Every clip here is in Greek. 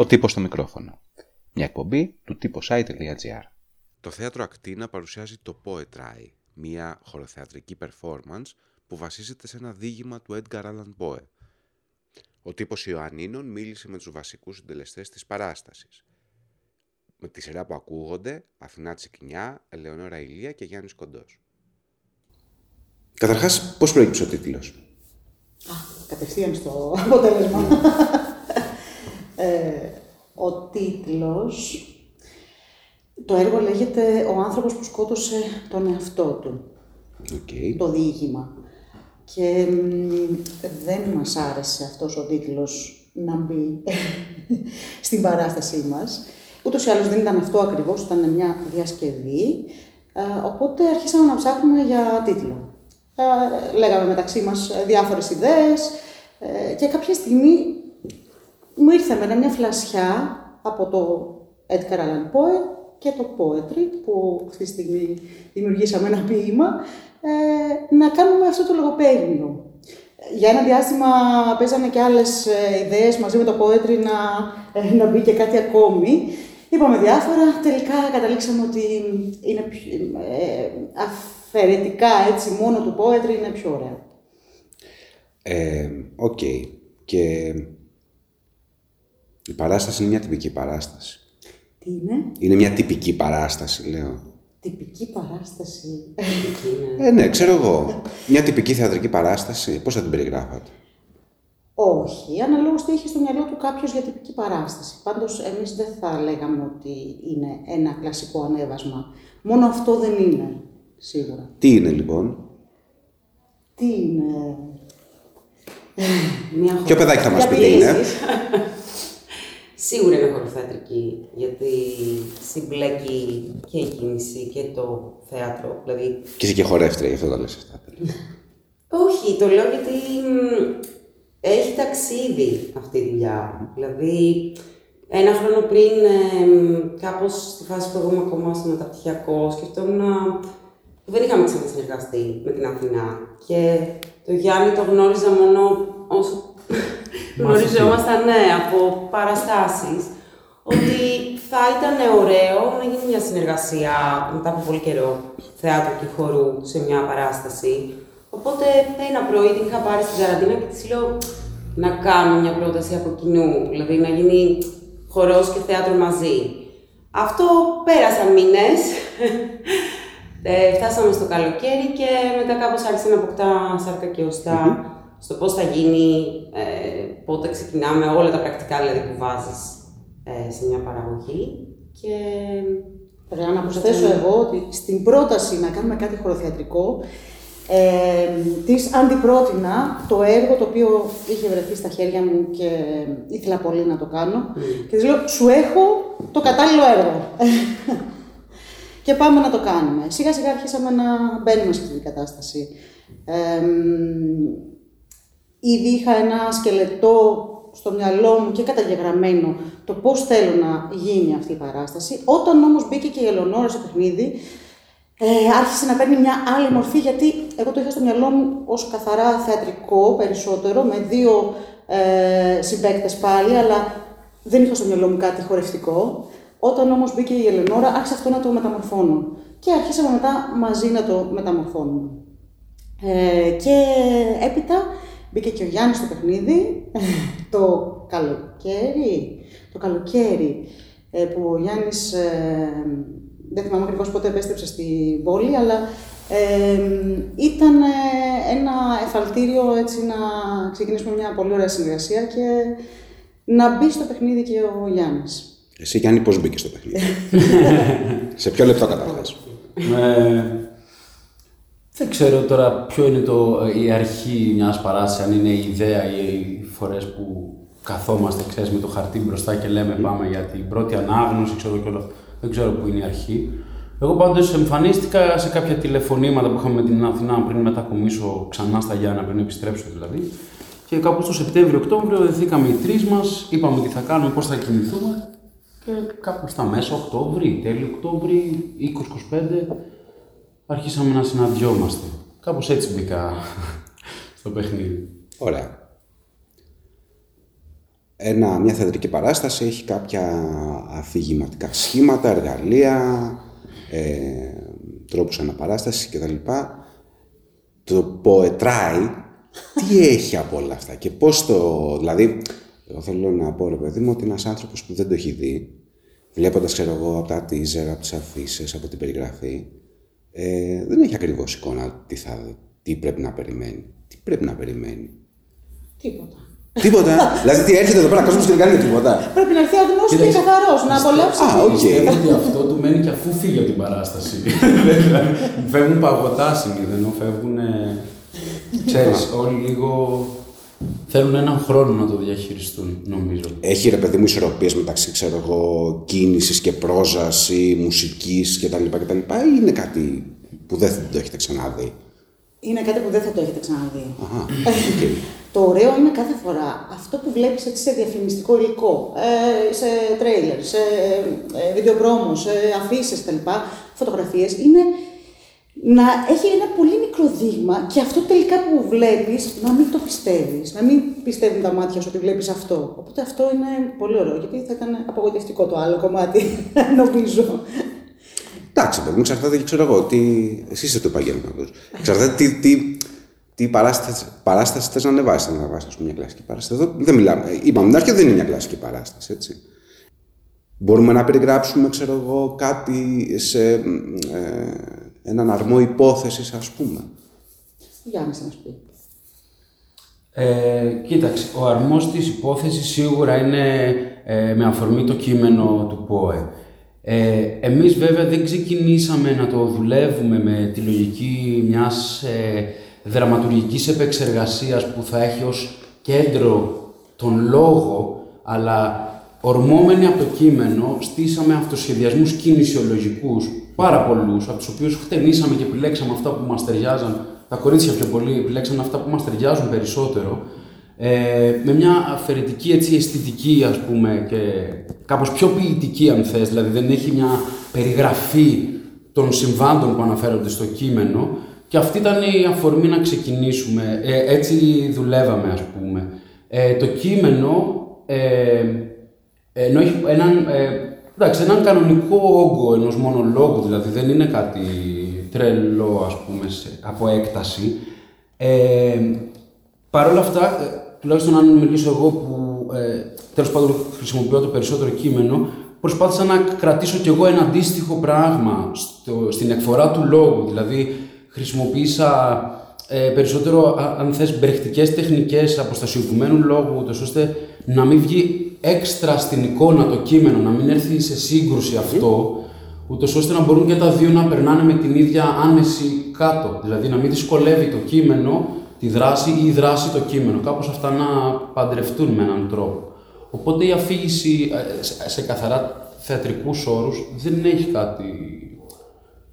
Ο τύπος στο μικρόφωνο. Μια εκπομπή του typosite.gr Το Θέατρο Ακτίνα παρουσιάζει το Poetry, μια χωροθεατρική performance που βασίζεται σε ένα δίγημα του Edgar Allan Poe. Ο τύπος Ιωαννίνων μίλησε με τους βασικούς συντελεστές της παράστασης. Με τη σειρά που ακούγονται Αθηνά Τσικνιά, Ελεονόρα Ηλία και Γιάννης Κοντός. Καταρχάς, πώς προέκυψε ο τίτλος; Α, κατευθείαν στο αποτέλεσμα. ε, ο τίτλος, το έργο λέγεται «Ο άνθρωπος που σκότωσε τον εαυτό του». Okay. Το διήγημα. Και μ, δεν μας άρεσε αυτός ο τίτλος να μπει στην παράστασή μας. Ούτως ή άλλως δεν ήταν αυτό ακριβώς, ήταν μια διασκευή. Ε, οπότε αρχίσαμε να ψάχνουμε για τίτλο. Ε, λέγαμε μεταξύ μας διάφορες ιδέες ε, και κάποια στιγμή μου ήρθε με μια φλασιά από το Edgar Allan Poe και το Poetry, που αυτή τη στιγμή δημιουργήσαμε ένα ποίημα, ε, να κάνουμε αυτό το λογοπαίγνιο. Για ένα διάστημα παίζανε και άλλες ε, ιδέες μαζί με το Poetry να, ε, να μπει και κάτι ακόμη. Είπαμε διάφορα, τελικά καταλήξαμε ότι είναι πιο, ε, αφαιρετικά έτσι μόνο του Poetry είναι πιο ωραία. Ε, Οκ. Και η παράσταση είναι μια τυπική παράσταση. Τι είναι; Είναι μια τυπική παράσταση, λέω. Τυπική παράσταση. Ε, ναι, ξέρω εγώ. Μια τυπική θεατρική παράσταση, πώς θα την περιγράφατε; Όχι, αναλόγως τι έχει στο μυαλό του κάποιος για τυπική παράσταση. Πάντως, εμείς δεν θα λέγαμε ότι είναι ένα κλασικό ανέβασμα. Μόνο αυτό δεν είναι, σίγουρα. Τι είναι λοιπόν; Τι είναι... Μια Ποιο παιδάκι θα μας Για πει τι είναι. Ποιήσεις. Σίγουρα είναι χωροθεατρική, γιατί συμπλέκει και η κίνηση και το θέατρο. Δηλαδή, Και είσαι και χορεύτρια, γι' αυτό τα λες αυτά. όχι, το λέω γιατί μ, έχει ταξίδι αυτή η δουλειά. Δηλαδή, ένα χρόνο πριν, ε, κάπως στη φάση που εγώ είμαι ακόμα στο μεταπτυχιακό, σκεφτόμουν που δεν είχαμε ξανασυνεργαστεί με την Αθηνά. Και το Γιάννη το γνώριζα μόνο όσο γνωριζόμασταν, ναι, από παραστάσεις. Ότι θα ήταν ωραίο να γίνει μια συνεργασία μετά από πολύ καιρό θεάτρου και χορού σε μια παράσταση. Οπότε ένα πρωί την είχα πάρει στην καραντίνα και της λέω να κάνω μια πρόταση από κοινού, δηλαδή να γίνει χορός και θέατρο μαζί. Αυτό πέρασαν μήνες. Ε, φτάσαμε στο καλοκαίρι και μετά κάπως άρχισε να αποκτά σάρκα και οστά στο πώς θα γίνει, ε, πότε ξεκινάμε, όλα τα πρακτικά δηλαδή που βάζεις ε, σε μια παραγωγή. Και Ωραία, να προσθέσω εγώ ότι στην πρόταση να κάνουμε κάτι χωροθεατρικό, ε, της αντιπρότεινα το έργο το οποίο είχε βρεθεί στα χέρια μου και ήθελα πολύ να το κάνω. Και της λέω, σου έχω το κατάλληλο έργο. και πάμε να το κάνουμε. Σιγά σιγά αρχίσαμε να μπαίνουμε σε αυτή την κατάσταση. Ε, ήδη είχα ένα σκελετό στο μυαλό μου και καταγεγραμμένο το πώς θέλω να γίνει αυτή η παράσταση. Όταν όμως μπήκε και η Ελεονόρα στο παιχνίδι, ε, άρχισε να παίρνει μια άλλη μορφή, γιατί εγώ το είχα στο μυαλό μου ως καθαρά θεατρικό περισσότερο, με δύο ε, συμπαίκτες πάλι, αλλά δεν είχα στο μυαλό μου κάτι χορευτικό. Όταν όμως μπήκε η Ελενόρα, άρχισε αυτό να το μεταμορφώνω. Και αρχίσαμε μετά μαζί να το μεταμορφώνουμε. Ε, και έπειτα μπήκε και ο Γιάννης στο παιχνίδι, το καλοκαίρι, το καλοκαίρι ε, που ο Γιάννης, ε, δεν θυμάμαι ακριβώς πότε επέστρεψε στην πόλη, αλλά ε, ήταν ε, ένα εφαλτήριο έτσι να ξεκινήσουμε μια πολύ ωραία συνεργασία και να μπει στο παιχνίδι και ο Γιάννης. Εσύ Γιάννη πώς μπήκες στο παιχνίδι; σε ποιο λεπτό καταρχάς. Ε, δεν ξέρω τώρα ποιο είναι το, η αρχή μιας παράστασης, αν είναι η ιδέα ή οι φορές που καθόμαστε, ξέρεις, με το χαρτί μπροστά και λέμε πάμε για την πρώτη ανάγνωση, ξέρω και όλο αυτό. Δεν ξέρω πού είναι η αρχή. Εγώ πάντως εμφανίστηκα σε κάποια τηλεφωνήματα που είχαμε με την Αθηνά πριν μετακομίσω ξανά στα Γιάννα, πριν επιστρέψω δηλαδή. Και κάπου στο Σεπτέμβριο-Οκτώβριο δεθήκαμε οι τρεις μας, είπαμε τι θα κάνουμε, πώς θα κινηθούμε. Και κάπου στα μέσα Οκτώβρη, τέλειο Οκτώβρη, 20-25, αρχίσαμε να συναντιόμαστε. Κάπως έτσι μπήκα στο παιχνίδι. Ωραία. ένα, μια θεατρική παράσταση έχει κάποια αφηγηματικά σχήματα, εργαλεία, ε, τρόπους αναπαράστασης κτλ. Το ποετράει, τι έχει από όλα αυτά και πώς το... Δηλαδή, εγώ θέλω να πω, ρε παιδί μου, ότι ένας άνθρωπος που δεν το έχει δει, βλέποντας, ξέρω εγώ, από τα teaser, από τις αφήσεις, από την περιγραφή, ε, δεν έχει ακριβώς εικόνα τι, θα, τι πρέπει να περιμένει. Τι πρέπει να περιμένει. Τίποτα. Τίποτα. δηλαδή, τι έρχεται εδώ πέρα, κόσμος και δεν κάνει τίποτα. Πρέπει να έρθει άτομο και Κοίταξε. καθαρός, να απολαύσει. Α, οκ. Πιστεύω ότι αυτό του μένει και αφού φύγει από την παράσταση. φεύγουν παγωτά συνήθως, φεύγουν. ε, Ξέρεις, όλοι λίγο θέλουν έναν χρόνο να το διαχειριστούν, νομίζω. Έχει ρε παιδί μου ισορροπίες μεταξύ, ξέρω εγώ, κίνησης και πρόζας ή μουσικής κτλ. κτλ. ή είναι κάτι που δεν το έχετε ξαναδεί; Είναι κάτι που δεν θα το έχετε ξαναδεί. Αχα, οκ. Το ωραίο είναι κάθε φορά αυτό που βλέπεις έτσι σε διαφημιστικό υλικό, ε, σε τρέιλερ, σε ε, video promo, σε αφίσες κτλ. Φωτογραφίες, είναι να έχει ένα πολύ μικρό δείγμα και αυτό τελικά που βλέπεις να μην το πιστεύεις, να μην πιστεύουν τα μάτια σου ότι βλέπεις αυτό. Οπότε αυτό είναι πολύ ωραίο, γιατί θα ήταν απογοητευτικό το άλλο κομμάτι, νομίζω. Εντάξει, παιδί μου, εξαρτάται και ξέρω εγώ, τι... εσύ είσαι το επαγγέλμα. βέβαια. Εξαρτάται τι, τι, τι παράσταση, παράσταση θες να ανεβάσεις. Να ανεβάσεις, ας πούμε, μια κλασική παράσταση. Εδώ δεν μιλάμε. Είπαμε την αρχή, δεν είναι μια κλασική παράσταση, έτσι. Μπορούμε να περιγράψουμε, ξέρω εγώ, κάτι σε ε, έναν αρμό υπόθεσης, ας πούμε. Γιάννης να μας πει. Ε, κοίταξε, ο αρμός της υπόθεσης σίγουρα είναι ε, με αφορμή το κείμενο του ΠΟΕ. Ε, εμείς βέβαια δεν ξεκινήσαμε να το δουλεύουμε με τη λογική μιας ε, δραματουργικής επεξεργασίας που θα έχει ως κέντρο τον λόγο, αλλά ορμόμενοι από το κείμενο στήσαμε αυτοσχεδιασμούς κινησιολογικούς, πάρα πολλούς, από τους οποίους χτενίσαμε και επιλέξαμε αυτά που μας ταιριάζαν, τα κορίτσια πιο πολύ επιλέξαμε αυτά που μας ταιριάζουν περισσότερο, ε, με μια αφαιρετική έτσι, αισθητική ας πούμε και κάπως πιο ποιητική αν θες, δηλαδή δεν έχει μια περιγραφή των συμβάντων που αναφέρονται στο κείμενο και αυτή ήταν η αφορμή να ξεκινήσουμε, ε, έτσι δουλεύαμε ας πούμε. Ε, το κείμενο ε, ενώ έχει έναν, ε, εντάξει, έναν κανονικό όγκο ενός μονολόγου, δηλαδή δεν είναι κάτι τρελό ας πούμε σε, από έκταση. Ε, Παρ' όλα αυτά, ε, τουλάχιστον αν μιλήσω εγώ που ε, τέλος πάντων χρησιμοποιώ το περισσότερο κείμενο, προσπάθησα να κρατήσω κι εγώ ένα αντίστοιχο πράγμα στο, στην εκφορά του λόγου. Δηλαδή, χρησιμοποίησα ε, περισσότερο, α- αν θες, μπρεχτικές τεχνικές αποστασιοποιημένου λόγου, ούτως ώστε να μην βγει έξτρα στην εικόνα το κείμενο, να μην έρθει σε σύγκρουση αυτό, ούτως ώστε να μπορούν και τα δύο να περνάνε με την ίδια άνεση κάτω. Δηλαδή, να μην δυσκολεύει το κείμενο τη δράση ή η δράση το κείμενο. Κάπως αυτά να παντρευτούν με έναν τρόπο. Οπότε η αφήγηση ε, σε- σε καθαρά θεατρικούς όρους δεν έχει κάτι...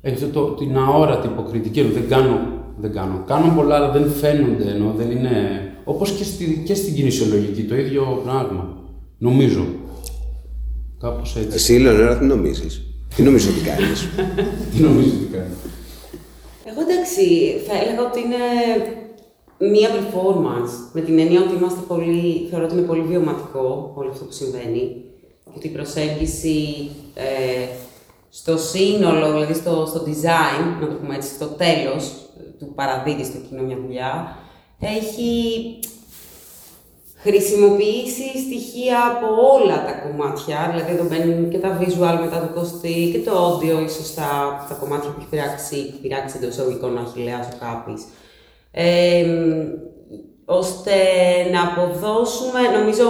Έχει αυτό το, την αόρατη υποκριτική, ενώ δεν κάνω, δεν κάνω. Κάνω πολλά, αλλά δεν φαίνονται, ενώ δεν είναι... Όπως και, στη, και στην κινησιολογική, το ίδιο πράγμα. Νομίζω. Κάπως έτσι. Εσύ, Λεωνέρα, τι νομίζεις; Τι νομίζεις ότι κάνεις; Τι νομίζω ότι κάνει. Εγώ εντάξει, θα έλεγα ότι είναι μία performance, με την έννοια ότι είμαστε πολύ, θεωρώ ότι είναι πολύ βιωματικό όλο αυτό που συμβαίνει. Ότι η προσέγγιση ε, στο σύνολο, δηλαδή στο, στο design, να το πούμε έτσι, στο τέλος του παραδίδει στο κοινό μια δουλειά, έχει χρησιμοποιήσει στοιχεία από όλα τα κομμάτια, δηλαδή εδώ μπαίνουν και τα visual μετά το κοστί και το audio, ίσως τα, τα κομμάτια που έχει πειράξει, πειράξει εντός εισαγωγικών ο Αχιλέας ο Κάπης. Ε, ώστε να αποδώσουμε, νομίζω,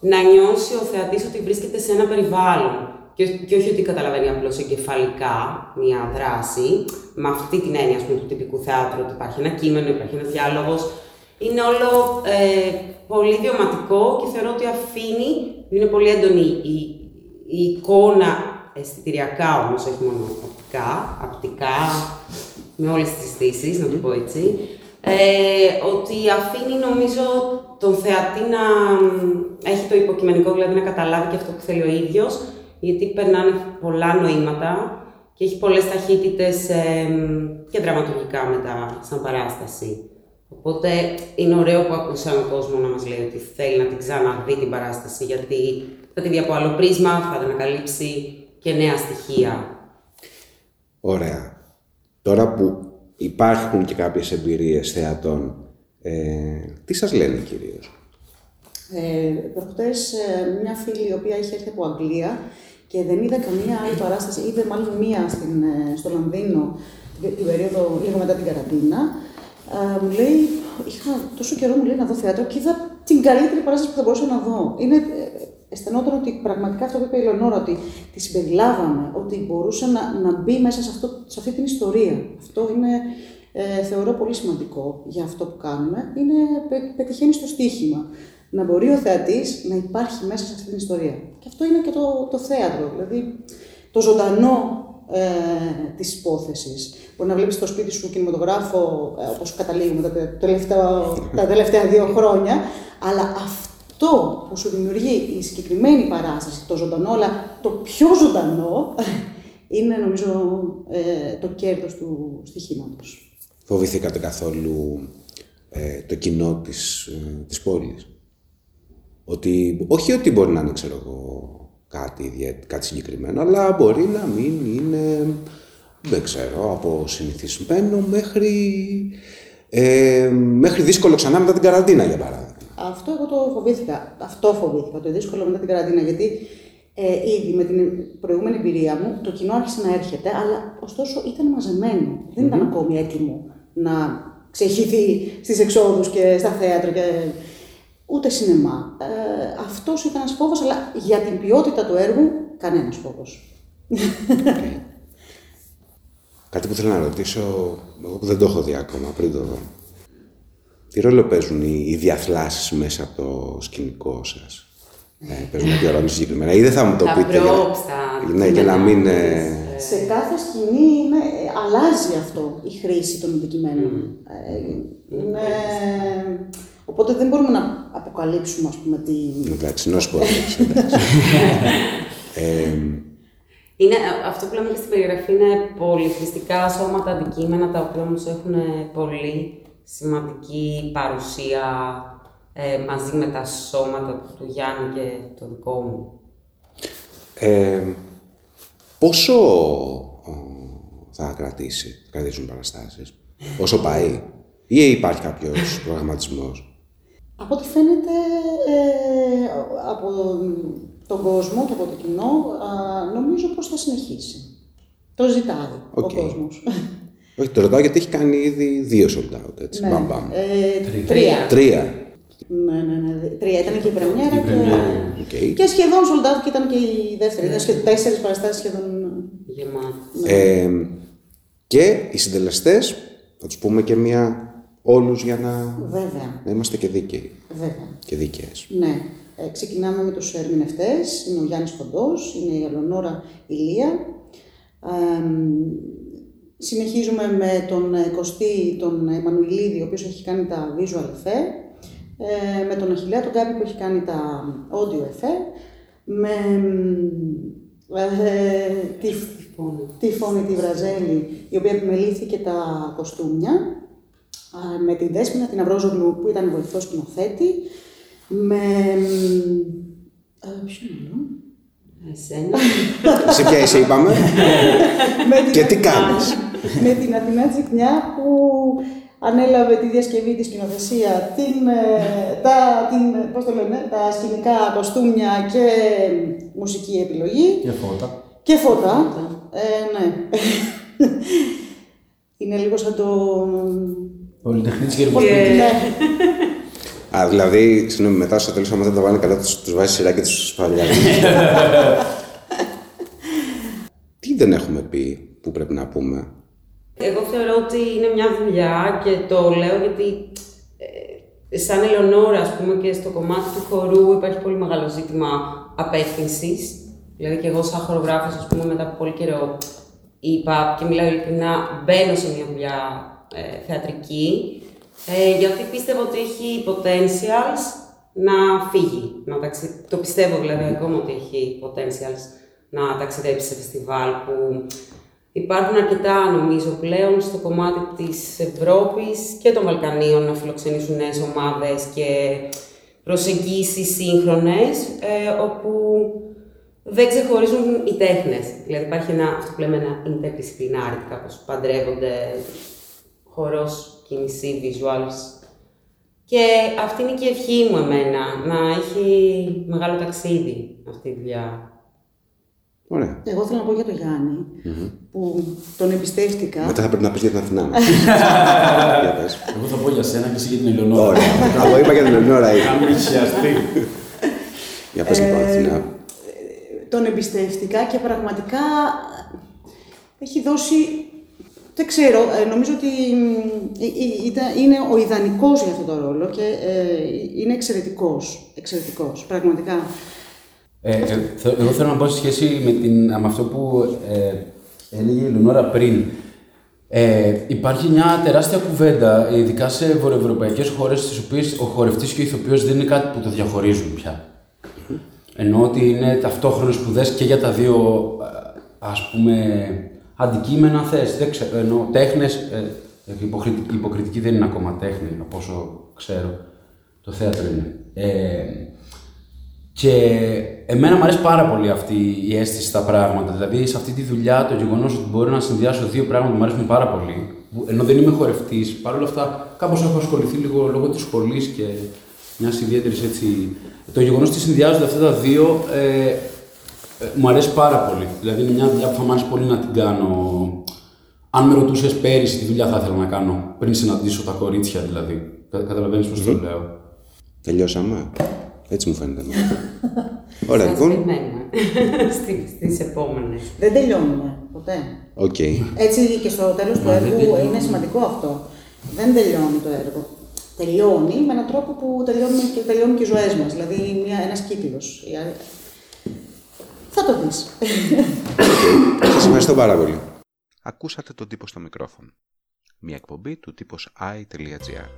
να νιώσει ο θεατής ότι βρίσκεται σε ένα περιβάλλον και, και όχι ότι καταλαβαίνει απλώς εγκεφαλικά μια δράση, με αυτή την έννοια ας πούμε, του τυπικού θεάτρου, ότι υπάρχει ένα κείμενο, υπάρχει ένα διάλογος, είναι όλο ε, πολύ βιωματικό και θεωρώ ότι αφήνει, είναι πολύ έντονη η, η εικόνα αισθητηριακά όμως, όχι μόνο οπτικά, απτικά, με όλες τις αισθήσεις, να το πω έτσι, ε, ότι αφήνει νομίζω τον θεατή να μ, έχει το υποκειμενικό, δηλαδή να καταλάβει και αυτό που θέλει ο ίδιος, γιατί περνάνε πολλά νοήματα και έχει πολλές ταχύτητες ε, και δραματουργικά μετά σαν παράσταση. Οπότε είναι ωραίο που ακούσαμε ο κόσμο να μας λέει ότι θέλει να την ξαναδεί την παράσταση, γιατί θα τη δει από άλλο πρίσμα, θα την ανακαλύψει και νέα στοιχεία. Ωραία. Τώρα που υπάρχουν και κάποιες εμπειρίες θεατών, ε, τι σας λένε κυρίως; Ε, Προχτές ε, μια φίλη η οποία είχε έρθει από Αγγλία και δεν είδα καμία άλλη παράσταση, είδε μάλλον μία στην, ε, στο Λονδίνο την, την περίοδο λίγο μετά την καραντίνα. Ε, μου λέει, είχα τόσο καιρό μου λέει να δω θέατρο και είδα την καλύτερη παράσταση που θα μπορούσα να δω. Είναι, ε, αισθανόταν ότι πραγματικά αυτό που είπε η Λεωνόρα, ότι τη συμπεριλάβαμε, ότι μπορούσε να, να μπει μέσα σε, αυτό, σε αυτή την ιστορία. Αυτό είναι, ε, θεωρώ πολύ σημαντικό για αυτό που κάνουμε. Είναι, πε- πετυχαίνει στο στοίχημα. Να μπορεί ο θεατής να υπάρχει μέσα σε αυτή την ιστορία. Και αυτό είναι και το, το θέατρο, δηλαδή το ζωντανό ε, της υπόθεσης. Μπορεί να βλέπεις στο σπίτι σου κινηματογράφο, ε, όπως καταλήγουμε τα, τελευταία, τα τελευταία δύο χρόνια, αλλά αυτό που σου δημιουργεί η συγκεκριμένη παράσταση, το ζωντανό, αλλά το πιο ζωντανό, είναι νομίζω ε, το κέρδος του στοιχήματος. Φοβηθήκατε καθόλου ε, το κοινό της, ε, της πόλης; Ότι, όχι ότι μπορεί να είναι, ξέρω εγώ, κάτι, ιδιαί- κάτι συγκεκριμένο, αλλά μπορεί να μην είναι, δεν ξέρω, από συνηθισμένο μέχρι, ε, μέχρι δύσκολο ξανά μετά την καραντίνα, για παράδειγμα. Αυτό εγώ το φοβήθηκα. Αυτό φοβήθηκα, το δύσκολο μετά την καραντίνα. Γιατί ε, ήδη με την προηγούμενη εμπειρία μου το κοινό άρχισε να έρχεται, αλλά ωστόσο ήταν μαζεμένο. Δεν ήταν ακόμη έτοιμο να ξεχυθεί στις εξόδους και στα θέατρα και ούτε σινεμά. Ε, αυτός ήταν ένας φόβος, αλλά για την ποιότητα του έργου κανένας φόβος. Κάτι που θέλω να ρωτήσω, εγώ που δεν το έχω δει ακόμα, πριν το δω. Τι ρόλο παίζουν οι, οι διαθλάσεις μέσα από το σκηνικό σας; Ε, παίζουν κάποιο ρόλο συγκεκριμένα ή δεν θα μου το Τα πείτε. για- props, τα ναι, για να μην... αντικείμενα. ε, Σε κάθε σκηνή είναι, ε, αλλάζει αυτό η χρήση των αντικειμένων. Ε, είναι, οπότε δεν μπορούμε να αποκαλύψουμε, ας πούμε, τι... εντάξει, no spoilers, εντάξει. ε, Είναι, α- αυτό που λέμε και στην περιγραφή είναι πολυχρηστικά σώματα, αντικείμενα, τα οποία όμως έχουν πολύ σημαντική παρουσία ε, μαζί με τα σώματα του Γιάννη και το δικό μου. ε, πόσο ε, θα κρατήσει, θα κρατήσουν οι παραστάσεις, όσο πάει, ή υπάρχει κάποιος προγραμματισμός; Από ό,τι φαίνεται ε, από τον κόσμο και από το κοινό, α, νομίζω πως θα συνεχίσει. Το ζητάει Οκ. ο κόσμος. Όχι, το ρωτάω γιατί έχει κάνει ήδη δύο sold out, έτσι, μπαμ μπαμ. Ε, τρία. Τρία. Ναι, ναι, ναι. Τρία. Ήταν και η πρεμιέρα και, Οκ. και σχεδόν sold out και ήταν και η δεύτερη. Ήταν σχεδόν τέσσερις παραστάσεις σχεδόν. Γεμάτη. Ε, και οι συντελεστές, θα τους πούμε και μία όλους για να, Βέβαια. να είμαστε και δίκαιοι Βέβαια. και δίκαιες. Ναι. Ε, ξεκινάμε με τους ερμηνευτές. Είναι ο Γιάννης Κοντός, είναι η Ελεωνόρα Ηλία. Ε, συνεχίζουμε με τον ε, Κωστή, τον Εμμανουηλίδη, ο οποίος έχει κάνει τα visual effect. Ε, με τον Αχιλέα, τον Κάπη που έχει κάνει τα audio effect. Με ε, τη, τη φωνή τη Βραζέλη, η οποία επιμελήθηκε τα κοστούμια. Α, με την Δέσποινα, την Αυρόζογλου, που ήταν βοηθός σκηνοθέτη. Με... Ε, ποιον άλλο; Εσένα. Εσύ ποια είσαι είπαμε Με την και τι Αθηνά- κάνεις; με την Αθηνά Τσικνιά που ανέλαβε τη διασκευή της σκηνοθεσία, την, ε, τα, την, πώς το λένε, τα σκηνικά κοστούμια και μουσική επιλογή Και φώτα. και φώτα. Ε, ναι. Είναι λίγο σαν το... Πολυτεχνίτης και Πώς- ρεπορτάζ. ναι. Α, δηλαδή, συγγνώμη, μετά στο τέλος, άμα δεν τα βάλουν καλά, τους, τους βάζει σειρά και τους σπαλιάζει. Τι δεν έχουμε πει που πρέπει να πούμε; Εγώ θεωρώ ότι είναι μια δουλειά και το λέω γιατί ε, σαν Ελεονόρα, ας πούμε, και στο κομμάτι του χορού υπάρχει πολύ μεγάλο ζήτημα απέκτησης. Δηλαδή και εγώ σαν χορογράφος, ας πούμε, μετά από πολύ καιρό είπα και μιλάω ειλικρινά, μπαίνω σε μια δουλειά ε, θεατρική, ε, γιατί πίστευα ότι έχει potentials να φύγει. Να ταξι... Το πιστεύω δηλαδή ακόμα ότι έχει potentials να ταξιδέψει σε φεστιβάλ που Υπάρχουν αρκετά, νομίζω, πλέον στο κομμάτι της Ευρώπης και των Βαλκανίων να φιλοξενήσουν νέες ομάδες και προσεγγίσεις σύγχρονες, ε, όπου δεν ξεχωρίζουν οι τέχνες. Δηλαδή υπάρχει ένα, αυτό που λέμε ένα interdisciplinary, κάπως παντρεύονται χορός, κίνηση, visuals. Και αυτή είναι και η ευχή μου εμένα, να έχει μεγάλο ταξίδι αυτή η δουλειά. Ωραία. Εγώ θέλω να πω για τον γιαννη που τον εμπιστεύτηκα. Μετά θα πρέπει να πεις για την Αθηνά. Για πες. Εγώ θα πω για σένα και εσύ για την Ελεονόρα. Ωραία. Εγώ είπα για την Ελεονόρα ήδη. Αν πλησιαστεί. Για πες λοιπόν Αθηνά. τον εμπιστεύτηκα και πραγματικά έχει δώσει, δεν ξέρω, ε, νομίζω ότι ε, ε, ήταν- είναι ο ιδανικός για αυτό το ρόλο και ε, είναι εξαιρετικός, εξαιρετικός, πραγματικά. Ε, ε, θε- εγώ θέλω να πω σε σχέση με, την, με αυτό που ε, έλεγε η Λουνόρα πριν. Ε, υπάρχει μια τεράστια κουβέντα, ειδικά σε βορειοευρωπαϊκές χώρες, στις οποίες ο χορευτής και ο ηθοποιός δεν είναι κάτι που το διαχωρίζουν πια. Ενώ ότι είναι ταυτόχρονες σπουδές και για τα δύο, ε, ας πούμε, αντικείμενα θες. Δεν ξέρω, ενώ τέχνες, ε, υποκριτική, υποκριτική δεν είναι ακόμα τέχνη, από όσο ξέρω. Το θέατρο είναι. Ε, και εμένα μου αρέσει πάρα πολύ αυτή η αίσθηση στα πράγματα. Δηλαδή, σε αυτή τη δουλειά, το γεγονός ότι μπορώ να συνδυάσω δύο πράγματα που μου αρέσουν πάρα πολύ. που- Ενώ δεν είμαι χορευτής, παρόλα αυτά κάπως έχω ασχοληθεί λίγο λόγω της σχολής και μιας ιδιαίτερης έτσι. Το γεγονός ότι συνδυάζονται αυτά τα δύο ε, ε, μου αρέσει πάρα πολύ. Δηλαδή, είναι μια δουλειά που θα μου άρεσε πολύ να την κάνω. Αν με ρωτούσες πέρυσι τι δουλειά θα ήθελα να κάνω, πριν συναντήσω τα κορίτσια δηλαδή. Καταλαβαίνεις πώς το λέω. Τελειώσαμε. Έτσι μου φαίνεται. Ωραία Σας λοιπόν. περιμένουμε στις, στις επόμενες. Δεν τελειώνουμε ποτέ. Οκ. Έτσι και στο τέλος του Μα δεν έργου τελειώνει. είναι σημαντικό αυτό. Δεν τελειώνει το έργο. Τελειώνει με έναν τρόπο που τελειώνουν και, τελειώνουν και οι ζωές μας. Δηλαδή μια, ένας κύκλος. Η α- Θα το δεις. Σας ευχαριστώ πάρα πολύ. Ακούσατε τον τύπο στο μικρόφωνο. Μια εκπομπή του τύπος i.gr.